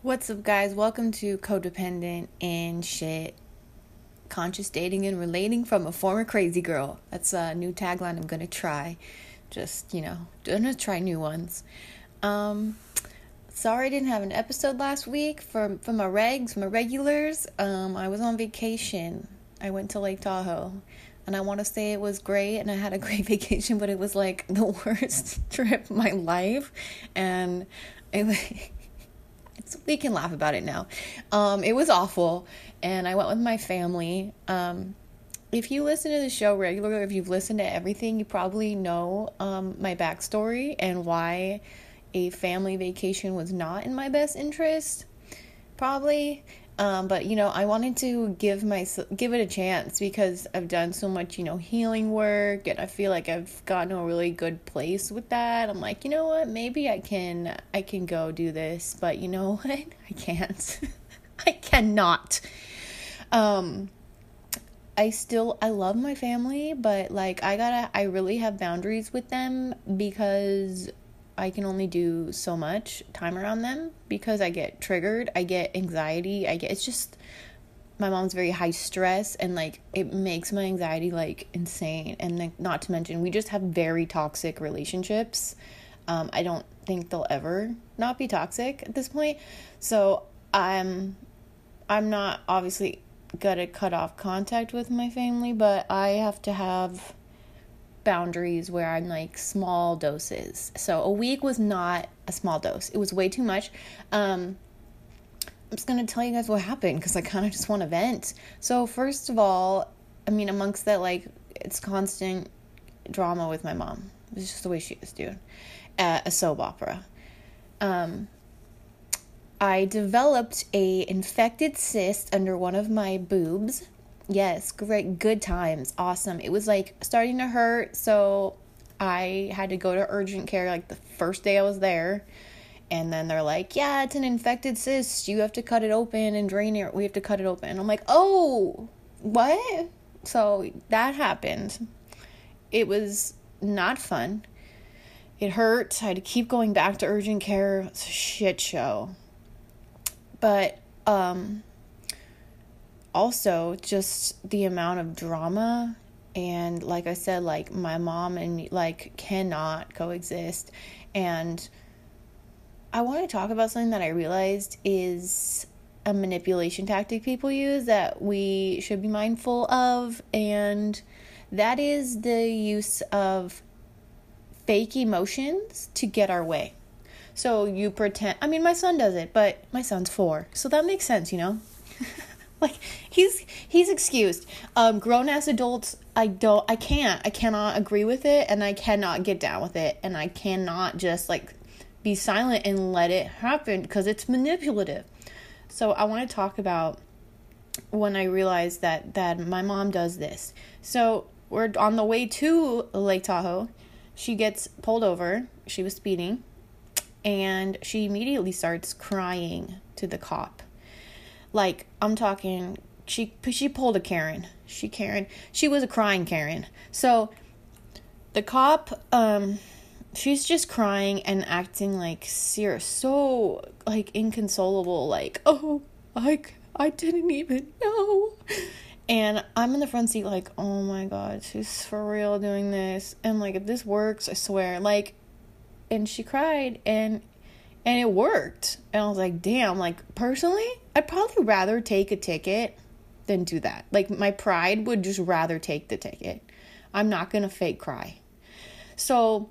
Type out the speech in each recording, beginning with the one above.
What's up, guys? Welcome to Codependent and Shit. Conscious dating and relating from a former crazy girl. That's a new tagline I'm gonna try. Just, you know, gonna try new ones. Um, sorry I didn't have an episode last week for, for my regs, my regulars. Um, I was on vacation. I went to Lake Tahoe. And I want to say it was great and I had a great vacation, but it was like the worst trip my life. And it, it's, we can laugh about it now. Um, it was awful, and I went with my family. Um, if you listen to the show regularly, if you've listened to everything, you probably know um, my backstory and why a family vacation was not in my best interest. Probably. Um, but you know, I wanted to give my give it a chance because I've done so much, you know, healing work, and I feel like I've gotten a really good place with that. I'm like, you know what? Maybe I can I can go do this, but you know what? I can't. I cannot. Um, I still I love my family, but like I gotta I really have boundaries with them because I can only do so much time around them because I get triggered, I get anxiety, I get it's just my mom's very high stress and like it makes my anxiety like insane and like not to mention we just have very toxic relationships. Um I don't think they'll ever not be toxic at this point. So I'm I'm not obviously gonna cut off contact with my family, but I have to have boundaries where I'm like small doses. So a week was not a small dose. It was way too much. Um, I'm just gonna tell you guys what happened because I kind of just want to vent. So first of all, I mean, amongst that, like it's constant drama with my mom. It's just the way she is, dude. A soap opera. Um, I developed a infected cyst under one of my boobs Yes, great, good times. Awesome. It was like starting to hurt, so I had to go to urgent care like the first day I was there. And then they're like, "Yeah, it's an infected cyst. You have to cut it open and drain it. We have to cut it open." I'm like, "Oh, what?" So that happened. It was not fun. It hurt. I had to keep going back to urgent care. It's a shit show. But um also just the amount of drama and like I said like my mom and me, like cannot coexist and I want to talk about something that I realized is a manipulation tactic people use that we should be mindful of and that is the use of fake emotions to get our way. So you pretend I mean my son does it, but my son's 4. So that makes sense, you know. Like he's he's excused. Um grown ass adults i don't i can't i cannot agree with it and i cannot get down with it and i cannot just like be silent and let it happen because it's manipulative. So i want to talk about when i realized that that my mom does this. So we're on the way to lake tahoe. She gets pulled over. She was speeding and she immediately starts crying to the cop like I'm talking she she pulled a Karen. She Karen. She was a crying Karen. So the cop um she's just crying and acting like serious so like inconsolable like oh like I didn't even know and I'm in the front seat like oh my god she's for real doing this and like if this works I swear like and she cried and and it worked. And I was like, damn, like personally, I'd probably rather take a ticket than do that. Like my pride would just rather take the ticket. I'm not going to fake cry. So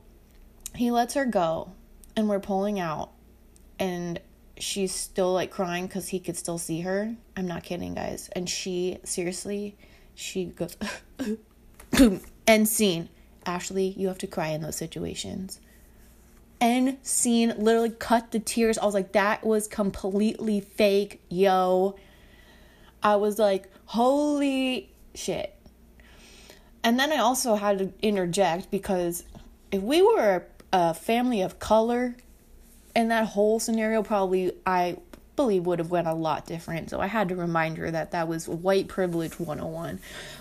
he lets her go and we're pulling out and she's still like crying cuz he could still see her. I'm not kidding, guys. And she seriously, she goes and scene. Ashley, you have to cry in those situations end scene literally cut the tears. I was like, that was completely fake, yo. I was like, holy shit. And then I also had to interject because if we were a family of color in that whole scenario, probably I believe would have went a lot different. So I had to remind her that that was white privilege 101.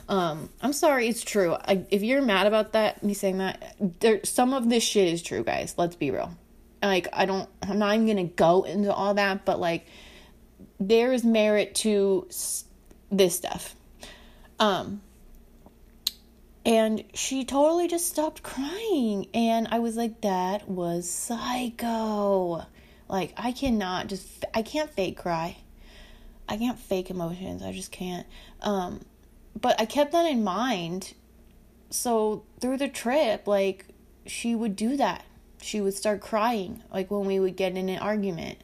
Um, I'm sorry, it's true. I, if you're mad about that, me saying that, there some of this shit is true, guys. Let's be real. Like I don't, I'm not even gonna go into all that, but like there is merit to this stuff. Um, and she totally just stopped crying. And I was like, that was psycho. Like, I cannot just, I can't fake cry. I can't fake emotions. I just can't. Um, but I kept that in mind. So through the trip, like, she would do that. She would start crying, like, when we would get in an argument.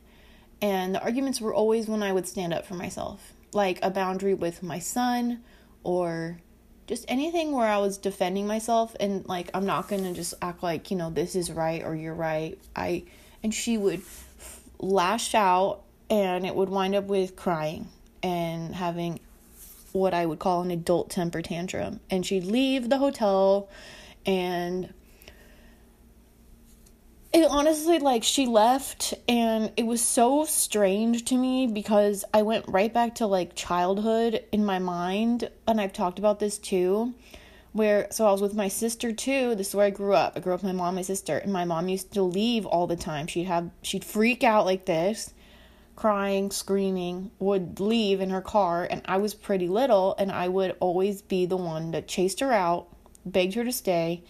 And the arguments were always when I would stand up for myself, like a boundary with my son or just anything where I was defending myself and like I'm not going to just act like, you know, this is right or you're right. I and she would lash out and it would wind up with crying and having what I would call an adult temper tantrum. And she'd leave the hotel and it honestly like she left and it was so strange to me because I went right back to like childhood in my mind and I've talked about this too where so I was with my sister too this is where I grew up I grew up with my mom my sister and my mom used to leave all the time she'd have she'd freak out like this crying screaming would leave in her car and I was pretty little and I would always be the one that chased her out begged her to stay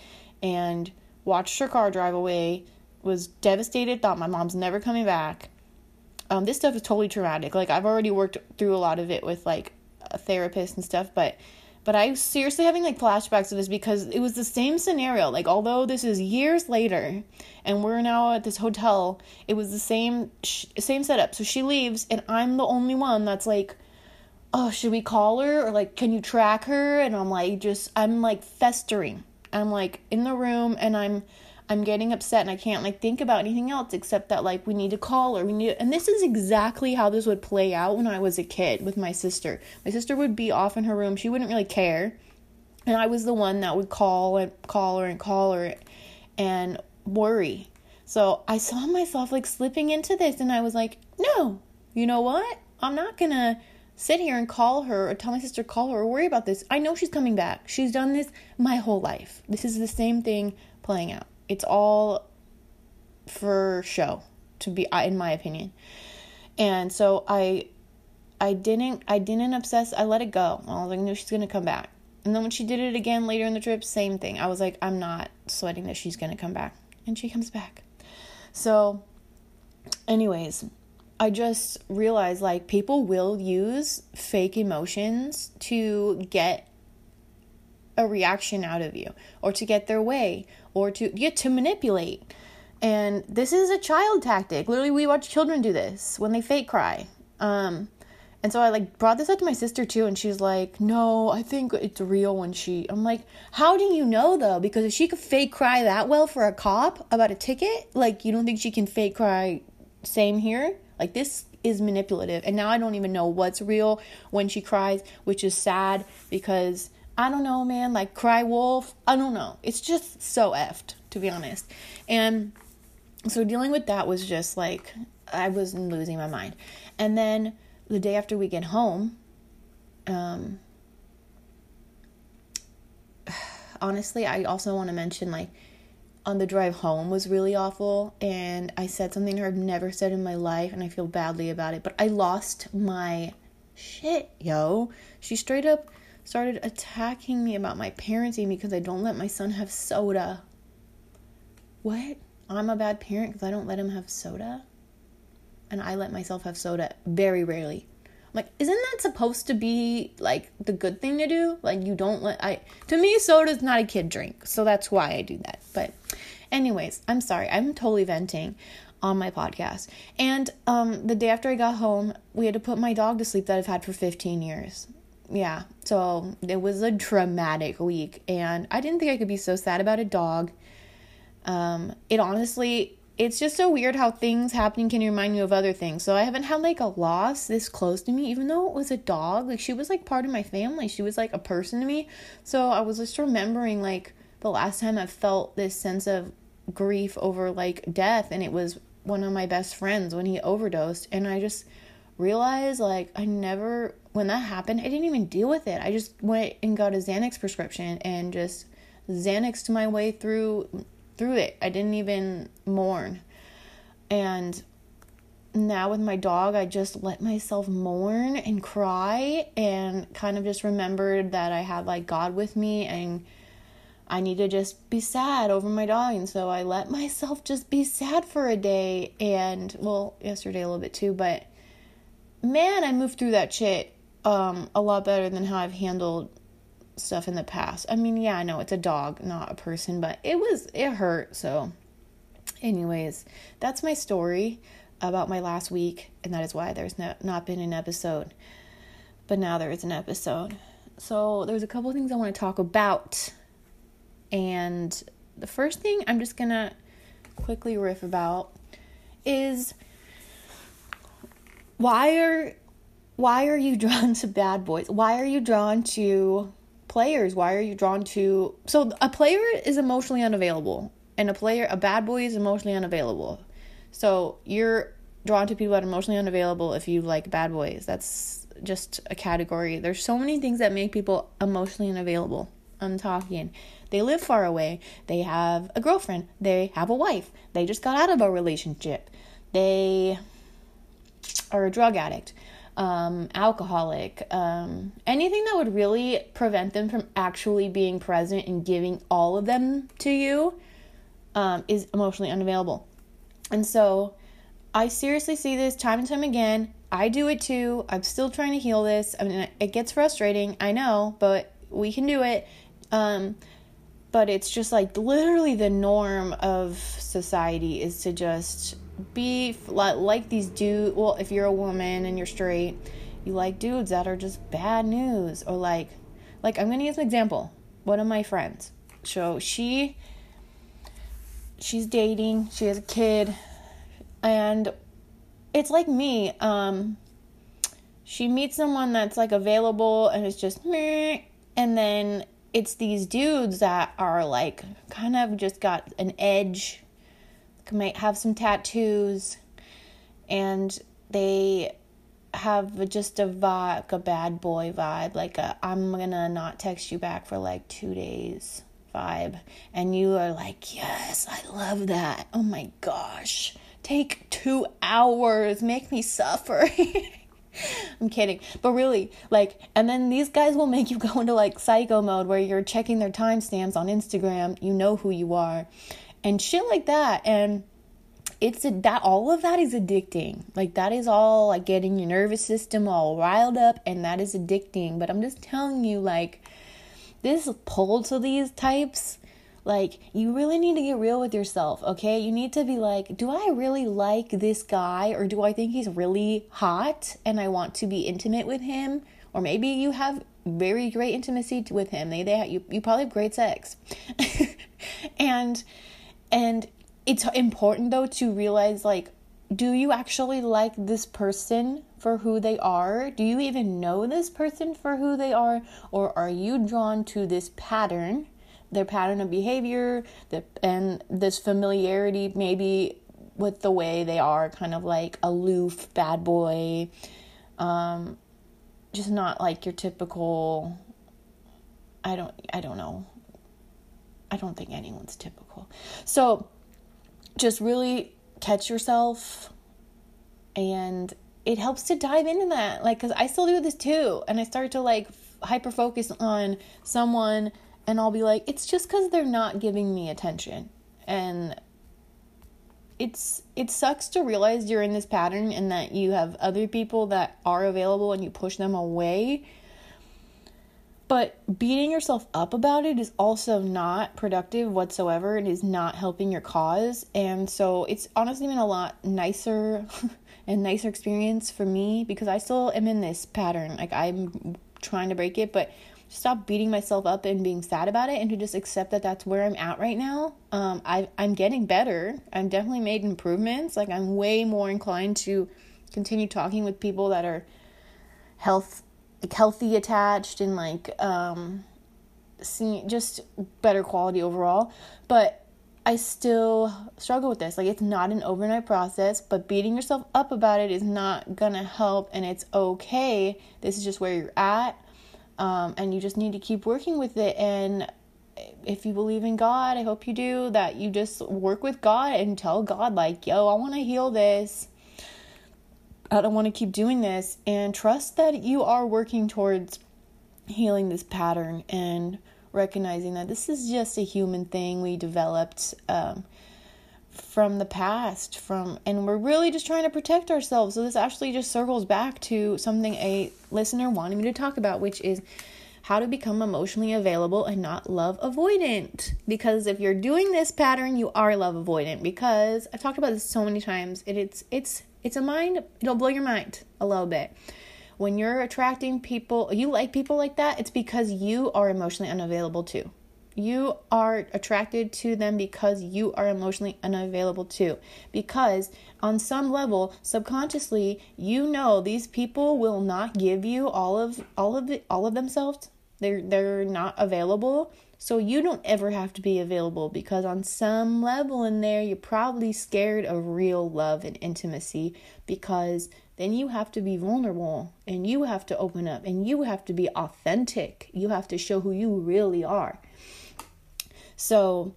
and watched her car drive away was devastated, thought my mom's never coming back. Um, this stuff is totally traumatic. Like I've already worked through a lot of it with like a therapist and stuff, but but I was seriously having like flashbacks of this because it was the same scenario. Like although this is years later, and we're now at this hotel, it was the same sh- same setup. So she leaves, and I'm the only one that's like, oh, should we call her or like, can you track her? And I'm like, just I'm like festering. I'm like in the room, and I'm I'm getting upset and I can't like think about anything else except that like we need to call or we need and this is exactly how this would play out when I was a kid with my sister. My sister would be off in her room. She wouldn't really care. And I was the one that would call and call her and call her and worry. So I saw myself like slipping into this and I was like, "No. You know what? I'm not going to sit here and call her or tell my sister call her or worry about this. I know she's coming back. She's done this my whole life. This is the same thing playing out it's all for show to be in my opinion. And so i i didn't i didn't obsess i let it go. I was like no she's gonna come back. And then when she did it again later in the trip same thing. I was like i'm not sweating that she's gonna come back. And she comes back. So anyways i just realized like people will use fake emotions to get a reaction out of you or to get their way or to get to manipulate. And this is a child tactic. Literally, we watch children do this when they fake cry. Um, and so I like brought this up to my sister too, and she's like, "No, I think it's real." When she, I'm like, "How do you know though? Because if she could fake cry that well for a cop about a ticket, like you don't think she can fake cry? Same here. Like this is manipulative, and now I don't even know what's real when she cries, which is sad because I don't know, man, like cry wolf. I don't know. It's just so effed, to be honest. And so dealing with that was just like, I was losing my mind. And then the day after we get home, um, honestly, I also want to mention like on the drive home was really awful. And I said something to her I've never said in my life, and I feel badly about it. But I lost my shit, yo. She straight up started attacking me about my parenting because I don't let my son have soda. What? I'm a bad parent because I don't let him have soda? And I let myself have soda very rarely. I'm like, isn't that supposed to be like the good thing to do? Like you don't let I to me soda's not a kid drink. So that's why I do that. But anyways, I'm sorry. I'm totally venting on my podcast. And um the day after I got home, we had to put my dog to sleep that I've had for 15 years yeah, so it was a traumatic week, and I didn't think I could be so sad about a dog. Um, it honestly, it's just so weird how things happening can remind you of other things. So I haven't had like a loss this close to me, even though it was a dog. Like she was like part of my family. She was like a person to me. So I was just remembering like the last time I felt this sense of grief over like death, and it was one of my best friends when he overdosed, and I just realized like I never when that happened, I didn't even deal with it. I just went and got a Xanax prescription and just Xanaxed my way through through it. I didn't even mourn. And now with my dog, I just let myself mourn and cry and kind of just remembered that I had like God with me and I need to just be sad over my dog. And so I let myself just be sad for a day and, well, yesterday a little bit too, but man, I moved through that shit um, a lot better than how I've handled stuff in the past. I mean, yeah, I know it's a dog, not a person, but it was, it hurt. So, anyways, that's my story about my last week, and that is why there's no, not been an episode. But now there is an episode. So, there's a couple things I want to talk about. And the first thing I'm just going to quickly riff about is why are why are you drawn to bad boys? Why are you drawn to players? Why are you drawn to so a player is emotionally unavailable and a player a bad boy is emotionally unavailable. So you're drawn to people that are emotionally unavailable if you like bad boys. That's just a category. There's so many things that make people emotionally unavailable. I'm talking. They live far away. They have a girlfriend. They have a wife. They just got out of a relationship. They are a drug addict, um, alcoholic, um, anything that would really prevent them from actually being present and giving all of them to you um, is emotionally unavailable. And so I seriously see this time and time again. I do it too. I'm still trying to heal this. I mean, it gets frustrating, I know, but we can do it. Um, but it's just like literally the norm of society is to just be like these dudes. Well, if you're a woman and you're straight, you like dudes that are just bad news or like, like I'm gonna use an example. One of my friends. So she, she's dating. She has a kid, and it's like me. Um, she meets someone that's like available and it's just meh, and then it's these dudes that are like kind of just got an edge might have some tattoos, and they have just a vibe, a bad boy vibe, like a I'm gonna not text you back for like two days vibe, and you are like, yes, I love that. Oh my gosh, take two hours, make me suffer. I'm kidding. But really, like, and then these guys will make you go into like psycho mode where you're checking their timestamps on Instagram. You know who you are and shit like that. And it's a, that all of that is addicting. Like that is all like getting your nervous system all riled up, and that is addicting. But I'm just telling you, like this pull to these types. Like, you really need to get real with yourself, okay? You need to be like, do I really like this guy or do I think he's really hot and I want to be intimate with him? Or maybe you have very great intimacy with him. They, they you, you probably have great sex. and and it's important though to realize like do you actually like this person for who they are? Do you even know this person for who they are? Or are you drawn to this pattern, their pattern of behavior, the, and this familiarity maybe with the way they are, kind of like aloof, bad boy, um, just not like your typical. I don't. I don't know. I don't think anyone's typical. So just really catch yourself and it helps to dive into that like because i still do this too and i start to like hyper focus on someone and i'll be like it's just because they're not giving me attention and it's it sucks to realize you're in this pattern and that you have other people that are available and you push them away but beating yourself up about it is also not productive whatsoever. It is not helping your cause. And so it's honestly been a lot nicer and nicer experience for me because I still am in this pattern. Like I'm trying to break it, but stop beating myself up and being sad about it and to just accept that that's where I'm at right now. Um, I, I'm getting better. I've definitely made improvements. Like I'm way more inclined to continue talking with people that are health like healthy attached and like um see just better quality overall but I still struggle with this. Like it's not an overnight process, but beating yourself up about it is not gonna help, and it's okay. This is just where you're at, um, and you just need to keep working with it. And if you believe in God, I hope you do. That you just work with God and tell God, like, "Yo, I want to heal this. I don't want to keep doing this," and trust that you are working towards healing this pattern and recognizing that this is just a human thing we developed um, from the past from and we're really just trying to protect ourselves. So this actually just circles back to something a listener wanted me to talk about which is how to become emotionally available and not love avoidant. Because if you're doing this pattern you are love avoidant. Because i've talked about this so many times it, it's it's it's a mind it'll blow your mind a little bit. When you're attracting people, you like people like that, it's because you are emotionally unavailable too. You are attracted to them because you are emotionally unavailable too. Because on some level, subconsciously, you know these people will not give you all of all of it, all of themselves. They're they're not available. So you don't ever have to be available because on some level in there, you're probably scared of real love and intimacy because then you have to be vulnerable and you have to open up and you have to be authentic. You have to show who you really are. So,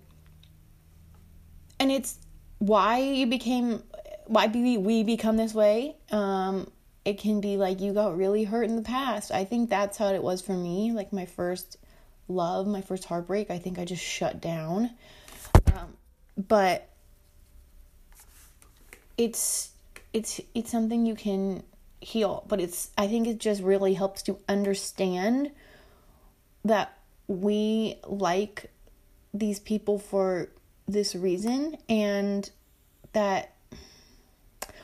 and it's why you became, why we become this way. Um, it can be like you got really hurt in the past. I think that's how it was for me. Like my first love, my first heartbreak, I think I just shut down. Um, but it's it's it's something you can heal but it's i think it just really helps to understand that we like these people for this reason and that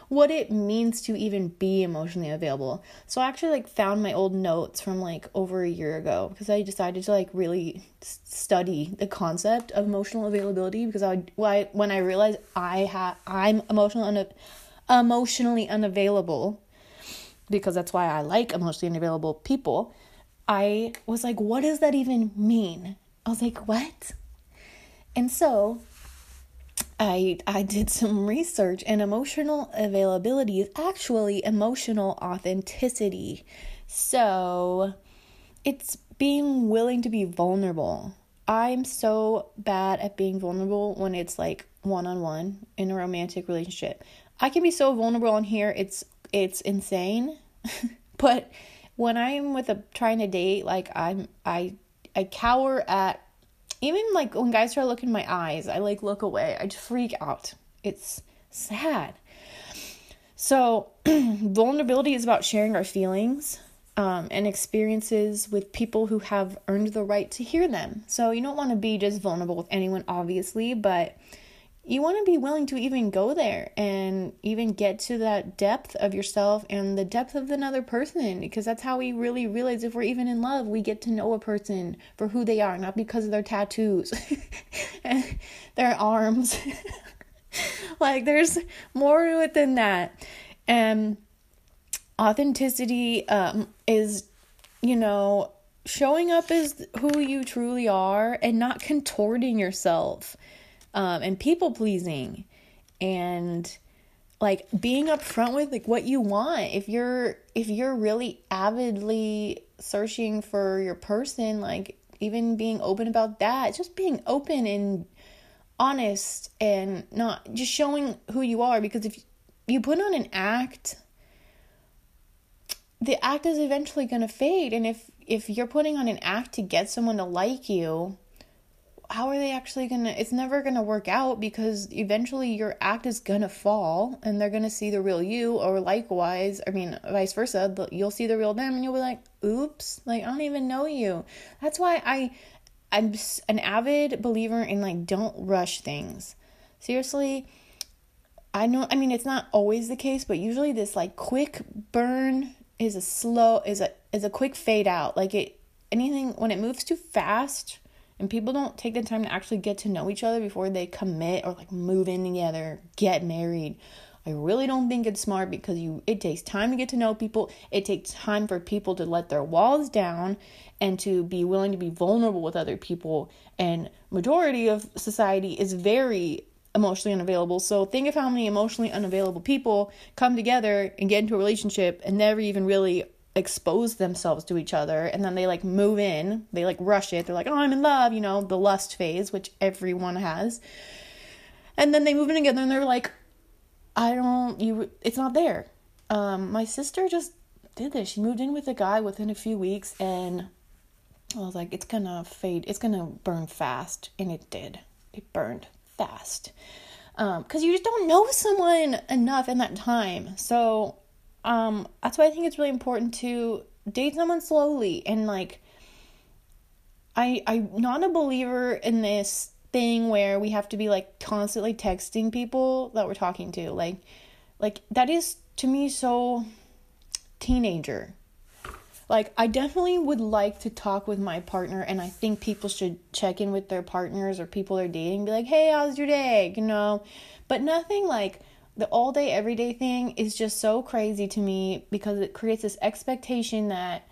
what it means to even be emotionally available. So I actually like found my old notes from like over a year ago because I decided to like really study the concept of emotional availability because I why when I realized I had I'm emotional una- emotionally unavailable because that's why I like emotionally unavailable people, I was like, what does that even mean? I was like, what? And so I I did some research and emotional availability is actually emotional authenticity. So it's being willing to be vulnerable. I'm so bad at being vulnerable when it's like one on one in a romantic relationship. I can be so vulnerable on here. It's it's insane. but when I'm with a trying to date, like I'm I I cower at even like when guys try to look in my eyes, I like look away. I just freak out. It's sad. So, vulnerability is about sharing our feelings um, and experiences with people who have earned the right to hear them. So, you don't want to be just vulnerable with anyone, obviously, but you want to be willing to even go there and even get to that depth of yourself and the depth of another person because that's how we really realize if we're even in love we get to know a person for who they are not because of their tattoos. And their arms. Like there's more to it than that. And authenticity um, is you know showing up as who you truly are and not contorting yourself um, and people pleasing and like being upfront with like what you want. If you're if you're really avidly searching for your person like even being open about that just being open and honest and not just showing who you are. Because if you put on an act the act is eventually going to fade. And if if you're putting on an act to get someone to like you how are they actually gonna it's never gonna work out because eventually your act is gonna fall and they're gonna see the real you or likewise i mean vice versa you'll see the real them and you'll be like oops like i don't even know you. That's why i i'm an avid believer in like don't rush things. Seriously i know i mean it's not always the case but usually this like quick burn is a slow is a is a quick fade out. Like it anything when it moves too fast and people don't take the time to actually get to know each other before they commit or like move in together, get married. I really don't think it's smart because you it takes time to get to know people. It takes time for people to let their walls down and to be willing to be vulnerable with other people. And majority of society is very emotionally unavailable. So think of how many emotionally unavailable people come together and get into a relationship and never even really expose themselves to each other and then they like move in. They like rush it. They're like oh i'm in love you know the lust phase which everyone has. And then they move in together and they're like i don't you it's not there. Um my sister just did this. She moved in with a guy within a few weeks and i was like it's gonna fade it's gonna burn fast and it did. It burned fast. Um because um, you just don't know someone enough in that time. So um, that's why I think it's really important to date someone slowly and like I I'm not a believer in this thing where we have to be like constantly texting people that we're talking to. Like like that is to me so teenager. Like I definitely would like to talk with my partner and I think people should check in with their partners or people they're dating be like, "Hey, how's your day?" you know. But nothing like the all day everyday thing is just so crazy to me because it creates this expectation that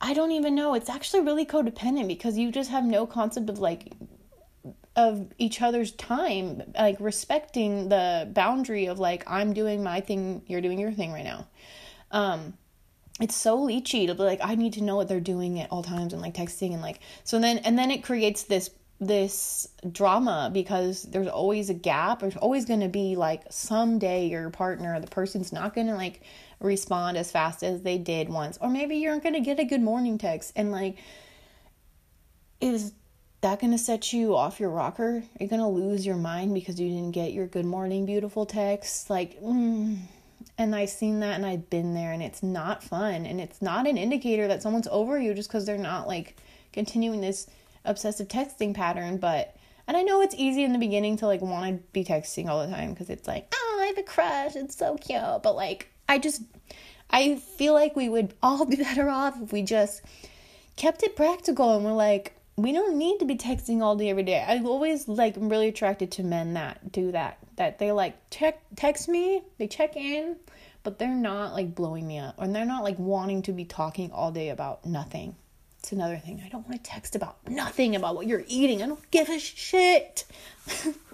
I don't even know. It's actually really codependent because you just have no concept of like of each other's time, like respecting the boundary of like I'm doing my thing, you're doing your thing right now. Um it's so leechy to be like I need to know what they're doing at all times and like texting and like so then and then it creates this this drama because there's always a gap. There's always going to be like someday your partner, the person's not going to like respond as fast as they did once. Or maybe you're going to get a good morning text and like, is that going to set you off your rocker? Are you going to lose your mind because you didn't get your good morning, beautiful text? Like, mm. and I've seen that and I've been there and it's not fun. And it's not an indicator that someone's over you just because they're not like continuing this obsessive texting pattern, but and I know it's easy in the beginning to like want to be texting all the time because it's like, oh, I have a crush, it's so cute. But like, I just, I feel like we would all be better off if we just kept it practical and we're like, we don't need to be texting all day every day. I always like I'm really attracted to men that do that. That they like check text me, they check in, but they're not like blowing me up, or they're not like wanting to be talking all day about nothing. It's another thing. I don't want to text about nothing about what you're eating. I don't give a shit.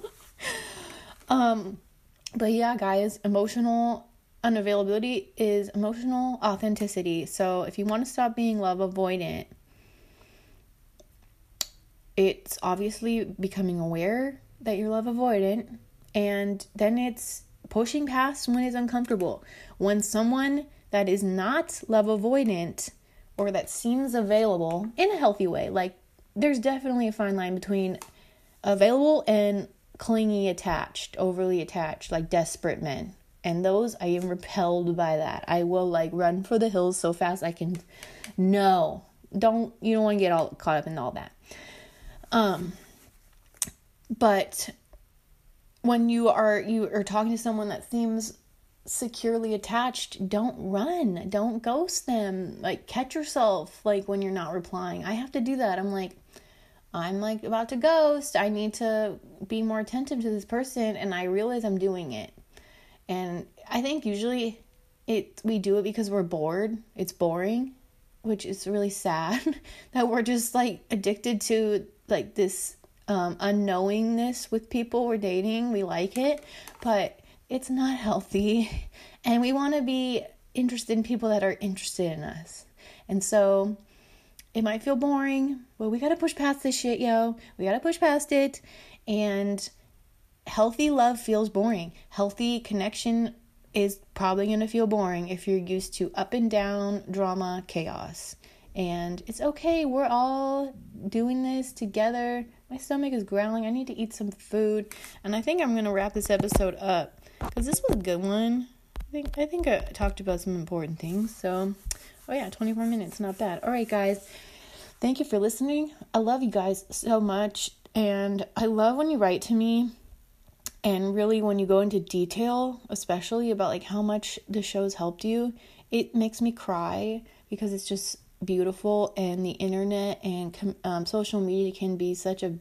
um, but yeah, guys, emotional unavailability is emotional authenticity. So if you want to stop being love avoidant, it's obviously becoming aware that you're love avoidant, and then it's pushing past when it's uncomfortable. When someone that is not love avoidant or that seems available in a healthy way. Like there's definitely a fine line between available and clingy attached, overly attached, like desperate men. And those I am repelled by that. I will like run for the hills so fast I can no. Don't you don't want to get all caught up in all that. Um but when you are you are talking to someone that seems securely attached, don't run. Don't ghost them. Like catch yourself like when you're not replying. I have to do that. I'm like I'm like about to ghost. I need to be more attentive to this person and I realize I'm doing it. And I think usually it we do it because we're bored. It's boring, which is really sad that we're just like addicted to like this um unknowingness with people we're dating. We like it, but it's not healthy. And we want to be interested in people that are interested in us. And so it might feel boring, but we got to push past this shit, yo. We got to push past it. And healthy love feels boring. Healthy connection is probably going to feel boring if you're used to up and down drama, chaos. And it's okay. We're all doing this together. My stomach is growling. I need to eat some food. And I think I'm going to wrap this episode up because this was a good one. I think I think I talked about some important things. So, oh yeah, 24 minutes, not bad. All right, guys. Thank you for listening. I love you guys so much and I love when you write to me and really when you go into detail, especially about like how much the show's helped you. It makes me cry because it's just beautiful and the internet and um, social media can be such a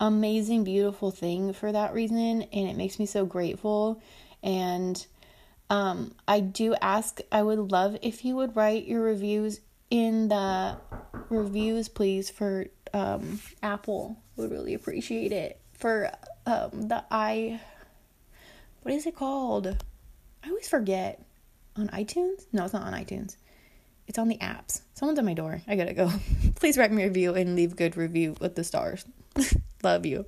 amazing, beautiful thing for that reason. And it makes me so grateful. And um, I do ask, I would love if you would write your reviews in the reviews, please, for um, Apple. Would really appreciate it. For um, the i, what is it called? I always forget. On iTunes? No, it's not on iTunes. It's on the apps. Someone's at my door. I gotta go. Please write me a review and leave good review with the stars. Love you.